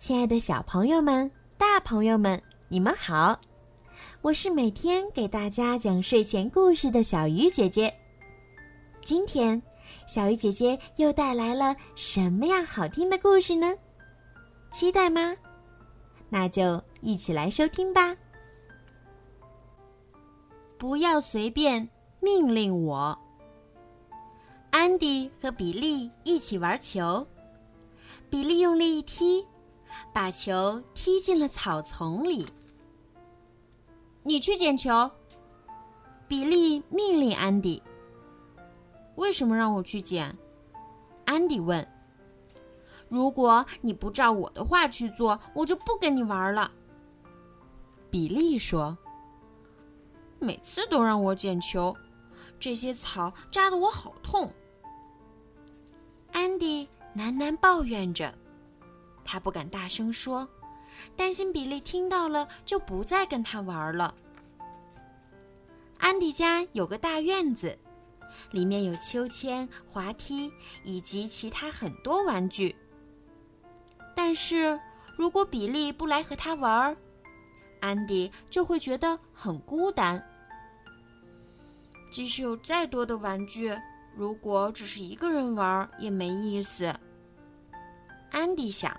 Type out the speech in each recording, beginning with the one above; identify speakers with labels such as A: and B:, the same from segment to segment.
A: 亲爱的小朋友们、大朋友们，你们好！我是每天给大家讲睡前故事的小鱼姐姐。今天，小鱼姐姐又带来了什么样好听的故事呢？期待吗？那就一起来收听吧。不要随便命令我。安迪和比利一起玩球，比利用力一踢。把球踢进了草丛里。你去捡球，比利命令安迪。为什么让我去捡？安迪问。如果你不照我的话去做，我就不跟你玩了。比利说。每次都让我捡球，这些草扎得我好痛。安迪喃喃抱怨着。他不敢大声说，担心比利听到了就不再跟他玩了。安迪家有个大院子，里面有秋千、滑梯以及其他很多玩具。但是如果比利不来和他玩，安迪就会觉得很孤单。即使有再多的玩具，如果只是一个人玩也没意思。安迪想。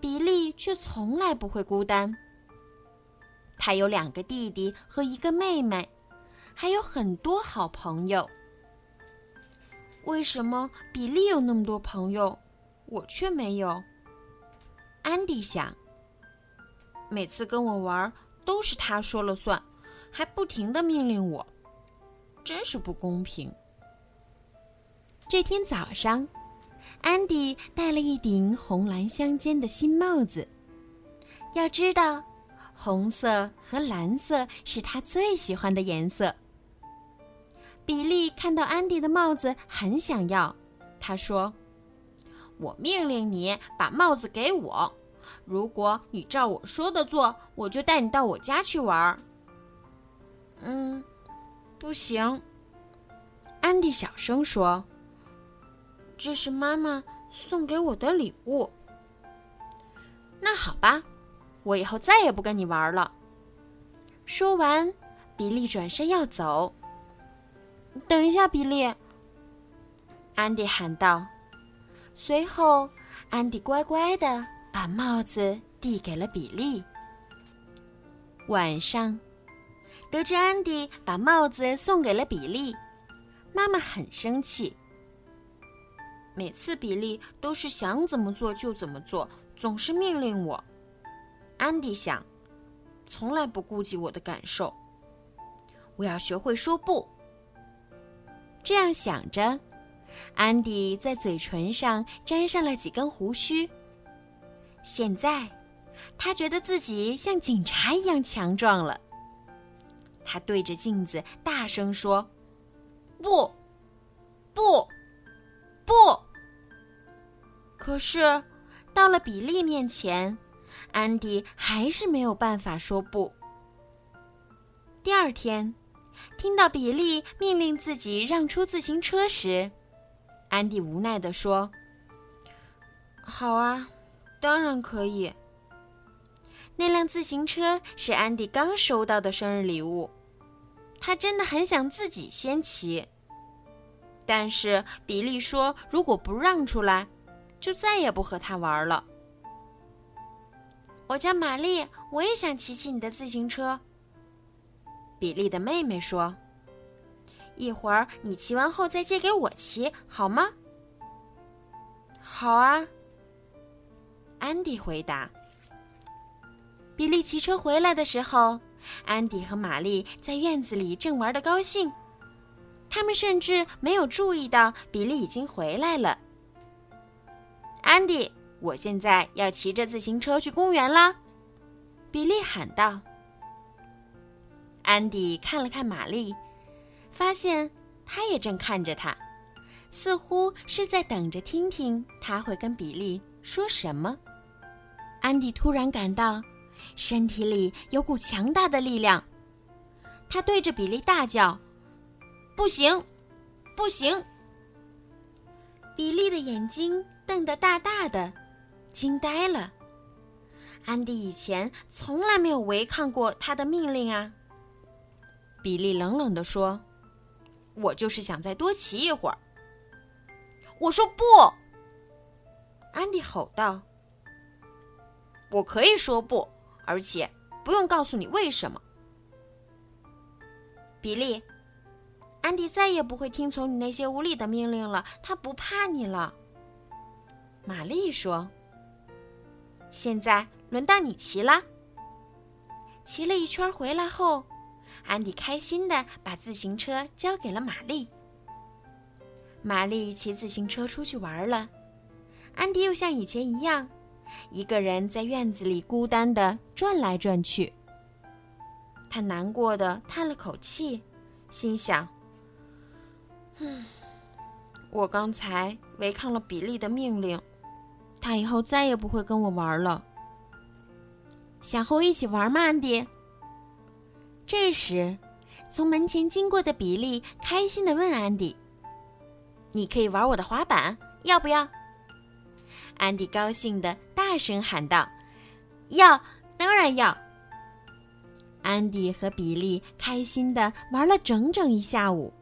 A: 比利却从来不会孤单。他有两个弟弟和一个妹妹，还有很多好朋友。为什么比利有那么多朋友，我却没有？安迪想。每次跟我玩都是他说了算，还不停的命令我，真是不公平。这天早上。安迪戴了一顶红蓝相间的新帽子。要知道，红色和蓝色是他最喜欢的颜色。比利看到安迪的帽子，很想要。他说：“我命令你把帽子给我，如果你照我说的做，我就带你到我家去玩。”嗯，不行。安迪小声说。这是妈妈送给我的礼物。那好吧，我以后再也不跟你玩了。说完，比利转身要走。等一下，比利！安迪喊道。随后，安迪乖乖的把帽子递给了比利。晚上，得知安迪把帽子送给了比利，妈妈很生气。每次比利都是想怎么做就怎么做，总是命令我。安迪想，从来不顾及我的感受。我要学会说不。这样想着，安迪在嘴唇上粘上了几根胡须。现在，他觉得自己像警察一样强壮了。他对着镜子大声说：“不，不，不！”可是，到了比利面前，安迪还是没有办法说不。第二天，听到比利命令自己让出自行车时，安迪无奈地说：“好啊，当然可以。”那辆自行车是安迪刚收到的生日礼物，他真的很想自己先骑。但是比利说：“如果不让出来。”就再也不和他玩了。我叫玛丽，我也想骑骑你的自行车。比利的妹妹说：“一会儿你骑完后再借给我骑，好吗？”“好啊。”安迪回答。比利骑车回来的时候，安迪和玛丽在院子里正玩的高兴，他们甚至没有注意到比利已经回来了。安迪，我现在要骑着自行车去公园啦！比利喊道。安迪看了看玛丽，发现她也正看着他，似乎是在等着听听他会跟比利说什么。安迪突然感到身体里有股强大的力量，他对着比利大叫：“不行，不行！”比利的眼睛。瞪得大大的，惊呆了。安迪以前从来没有违抗过他的命令啊。比利冷冷地说：“我就是想再多骑一会儿。”我说不。安迪吼道：“我可以说不，而且不用告诉你为什么。”比利，安迪再也不会听从你那些无理的命令了，他不怕你了。玛丽说：“现在轮到你骑了。”骑了一圈回来后，安迪开心的把自行车交给了玛丽。玛丽骑自行车出去玩了，安迪又像以前一样，一个人在院子里孤单的转来转去。他难过的叹了口气，心想：“嗯，我刚才违抗了比利的命令，他以后再也不会跟我玩了。想和我一起玩吗，安迪？”这时，从门前经过的比利开心的问安迪：“你可以玩我的滑板，要不要？”安迪高兴的大声喊道：“要，当然要！”安迪和比利开心的玩了整整一下午。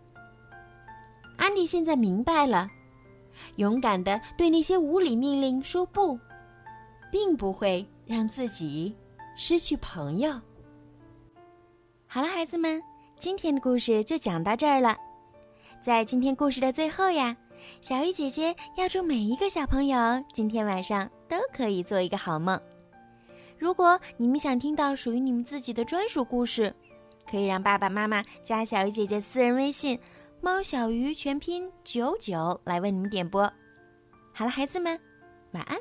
A: 安迪现在明白了，勇敢的对那些无理命令说不，并不会让自己失去朋友。好了，孩子们，今天的故事就讲到这儿了。在今天故事的最后呀，小鱼姐姐要祝每一个小朋友今天晚上都可以做一个好梦。如果你们想听到属于你们自己的专属故事，可以让爸爸妈妈加小鱼姐姐私人微信“猫小鱼”全拼九九来为你们点播。好了，孩子们，晚安。